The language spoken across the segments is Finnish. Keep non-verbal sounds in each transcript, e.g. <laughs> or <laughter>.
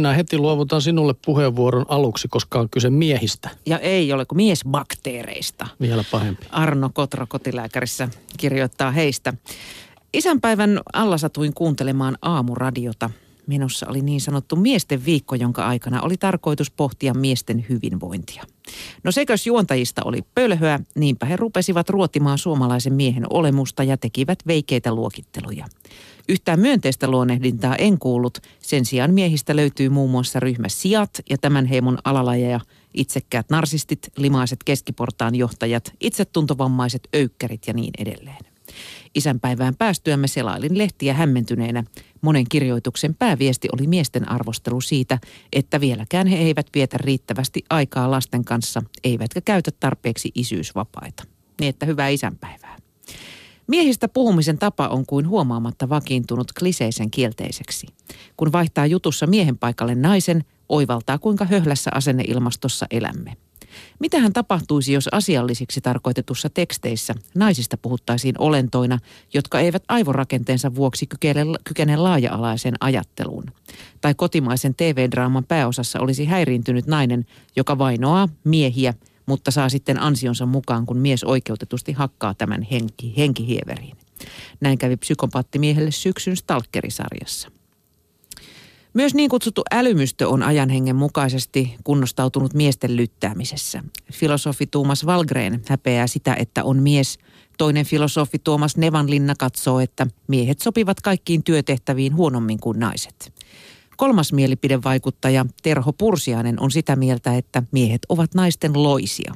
minä heti luovutan sinulle puheenvuoron aluksi, koska on kyse miehistä. Ja ei ole kuin miesbakteereista. Vielä pahempi. Arno Kotro kotilääkärissä kirjoittaa heistä. Isänpäivän alla satuin kuuntelemaan aamuradiota. Menossa oli niin sanottu miesten viikko, jonka aikana oli tarkoitus pohtia miesten hyvinvointia. No sekös juontajista oli pölhöä, niinpä he rupesivat ruotimaan suomalaisen miehen olemusta ja tekivät veikeitä luokitteluja. Yhtään myönteistä luonehdintaa en kuullut. Sen sijaan miehistä löytyy muun muassa ryhmä Siat ja tämän heimon alalajeja, itsekkäät narsistit, limaiset keskiportaan johtajat, itsetuntovammaiset öykkärit ja niin edelleen. Isänpäivään päästyämme selailin lehtiä hämmentyneenä. Monen kirjoituksen pääviesti oli miesten arvostelu siitä, että vieläkään he eivät vietä riittävästi aikaa lasten kanssa, eivätkä käytä tarpeeksi isyysvapaita. Niin että hyvää isänpäivää. Miehistä puhumisen tapa on kuin huomaamatta vakiintunut kliseisen kielteiseksi. Kun vaihtaa jutussa miehen paikalle naisen, oivaltaa kuinka höhlässä asenneilmastossa elämme. Mitähän tapahtuisi, jos asiallisiksi tarkoitetussa teksteissä naisista puhuttaisiin olentoina, jotka eivät aivorakenteensa vuoksi kykene, kykene laaja-alaiseen ajatteluun? Tai kotimaisen TV-draaman pääosassa olisi häiriintynyt nainen, joka vainoaa miehiä, mutta saa sitten ansionsa mukaan, kun mies oikeutetusti hakkaa tämän henki, henkihieveriin. Näin kävi psykopaattimiehelle syksyn Stalkerisarjassa. Myös niin kutsuttu älymystö on ajanhengen mukaisesti kunnostautunut miesten lyttäämisessä. Filosofi Tuomas Valgren häpeää sitä, että on mies. Toinen filosofi Tuomas Nevanlinna katsoo, että miehet sopivat kaikkiin työtehtäviin huonommin kuin naiset. Kolmas mielipidevaikuttaja Terho Pursiainen on sitä mieltä, että miehet ovat naisten loisia.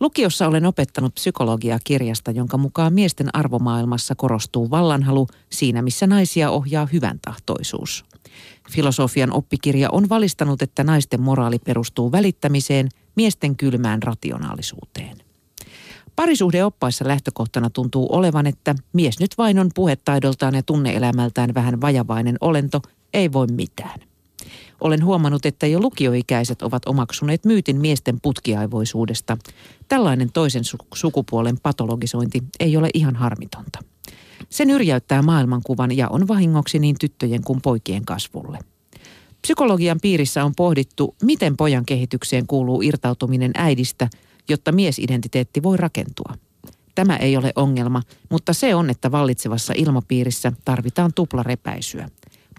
Lukiossa olen opettanut psykologiaa kirjasta, jonka mukaan miesten arvomaailmassa korostuu vallanhalu siinä, missä naisia ohjaa hyvän tahtoisuus. Filosofian oppikirja on valistanut, että naisten moraali perustuu välittämiseen, miesten kylmään rationaalisuuteen. Parisuhdeoppaissa lähtökohtana tuntuu olevan, että mies nyt vain on puhetaidoltaan ja tunneelämältään vähän vajavainen olento, ei voi mitään. Olen huomannut, että jo lukioikäiset ovat omaksuneet myytin miesten putkiaivoisuudesta. Tällainen toisen sukupuolen patologisointi ei ole ihan harmitonta. Se nyrjäyttää maailmankuvan ja on vahingoksi niin tyttöjen kuin poikien kasvulle. Psykologian piirissä on pohdittu, miten pojan kehitykseen kuuluu irtautuminen äidistä, jotta miesidentiteetti voi rakentua. Tämä ei ole ongelma, mutta se on, että vallitsevassa ilmapiirissä tarvitaan tuplarepäisyä.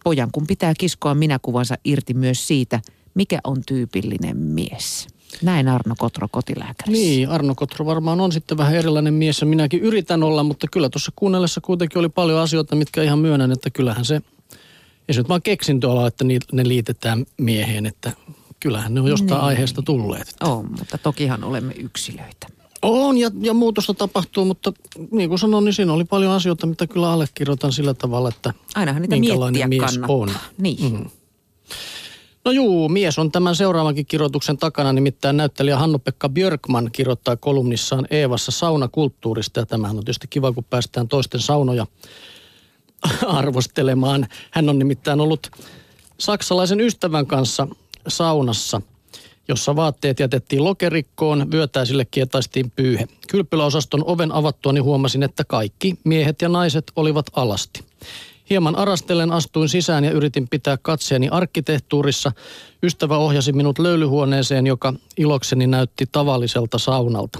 Pojan kun pitää kiskoa minäkuvansa irti myös siitä, mikä on tyypillinen mies. Näin Arno Kotro kotilääkärissä. Niin, Arno Kotro varmaan on sitten vähän erilainen mies ja minäkin yritän olla, mutta kyllä tuossa kuunnellessa kuitenkin oli paljon asioita, mitkä ihan myönnän, että kyllähän se, ei se nyt vaan keksintö että ne liitetään mieheen, että kyllähän ne on jostain niin. aiheesta tulleet. Että. On, mutta tokihan olemme yksilöitä. On ja, ja muutosta tapahtuu, mutta niin kuin sanoin, niin siinä oli paljon asioita, mitä kyllä allekirjoitan sillä tavalla, että Ainahan niitä minkälainen mies kannattaa. on. Niin. Mm. No juu, mies on tämän seuraavankin kirjoituksen takana, nimittäin näyttelijä Hannu-Pekka Björkman kirjoittaa kolumnissaan Eevassa saunakulttuurista. Ja tämähän on tietysti kiva, kun päästään toisten saunoja <laughs> arvostelemaan. Hän on nimittäin ollut saksalaisen ystävän kanssa saunassa, jossa vaatteet jätettiin lokerikkoon, vyötäisille kietaistiin pyyhe. Kylpyläosaston oven avattua niin huomasin, että kaikki miehet ja naiset olivat alasti. Hieman arastellen astuin sisään ja yritin pitää katseeni arkkitehtuurissa. Ystävä ohjasi minut löylyhuoneeseen, joka ilokseni näytti tavalliselta saunalta.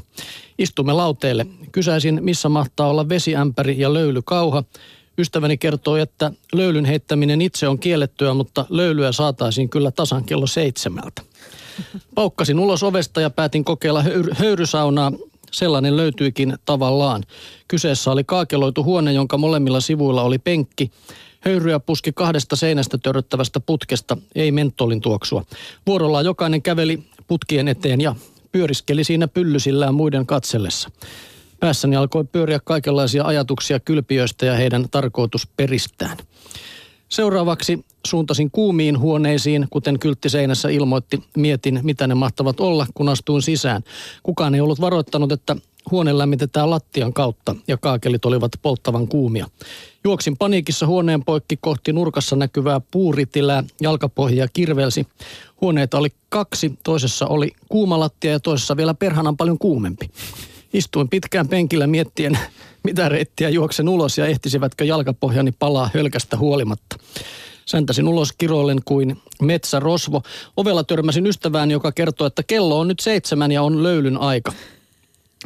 Istumme lauteelle. Kysäisin, missä mahtaa olla vesiämpäri ja löylykauha. Ystäväni kertoi, että löylyn heittäminen itse on kiellettyä, mutta löylyä saataisiin kyllä tasan kello seitsemältä. Paukkasin ulos ovesta ja päätin kokeilla höyrysaunaa Sellainen löytyikin tavallaan. Kyseessä oli kaakeloitu huone, jonka molemmilla sivuilla oli penkki. Höyryä puski kahdesta seinästä törröttävästä putkesta, ei mentolin tuoksua. Vuorollaan jokainen käveli putkien eteen ja pyöriskeli siinä pyllysillään muiden katsellessa. Päässäni alkoi pyöriä kaikenlaisia ajatuksia kylpiöistä ja heidän tarkoitusperistään. Seuraavaksi suuntasin kuumiin huoneisiin, kuten kyltti seinässä ilmoitti. Mietin, mitä ne mahtavat olla, kun astuin sisään. Kukaan ei ollut varoittanut, että huone lämmitetään lattian kautta ja kaakelit olivat polttavan kuumia. Juoksin paniikissa huoneen poikki kohti nurkassa näkyvää puuritilää, jalkapohjia kirvelsi. Huoneita oli kaksi, toisessa oli kuuma lattia ja toisessa vielä perhanan paljon kuumempi. Istuin pitkään penkillä miettien, <laughs> mitä reittiä juoksen ulos ja ehtisivätkö jalkapohjani palaa hölkästä huolimatta. Säntäsin ulos kiroillen kuin metsärosvo. Ovella törmäsin ystävään, joka kertoi, että kello on nyt seitsemän ja on löylyn aika.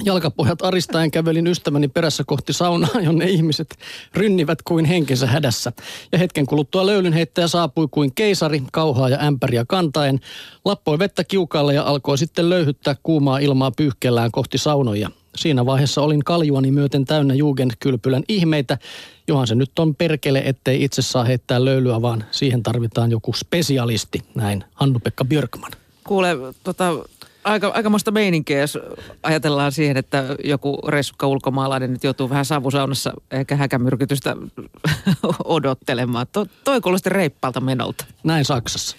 Jalkapojat aristaen kävelin ystäväni perässä kohti saunaa, jonne ihmiset rynnivät kuin henkensä hädässä. Ja hetken kuluttua löylynheittäjä saapui kuin keisari, kauhaa ja ämpäriä kantaen. Lappoi vettä kiukaalle ja alkoi sitten löyhyttää kuumaa ilmaa pyyhkeellään kohti saunoja. Siinä vaiheessa olin kaljuani myöten täynnä Jugendkylpylän ihmeitä. Johan se nyt on perkele, ettei itse saa heittää löylyä, vaan siihen tarvitaan joku spesialisti, näin Hannu-Pekka Björkman. Kuule, tota, aika, aikamoista meininkiä, jos ajatellaan siihen, että joku ressukka ulkomaalainen nyt joutuu vähän savusaunassa eikä häkämyrkytystä <laughs> odottelemaan. To, toi kuulosti reippaalta menolta. Näin Saksassa.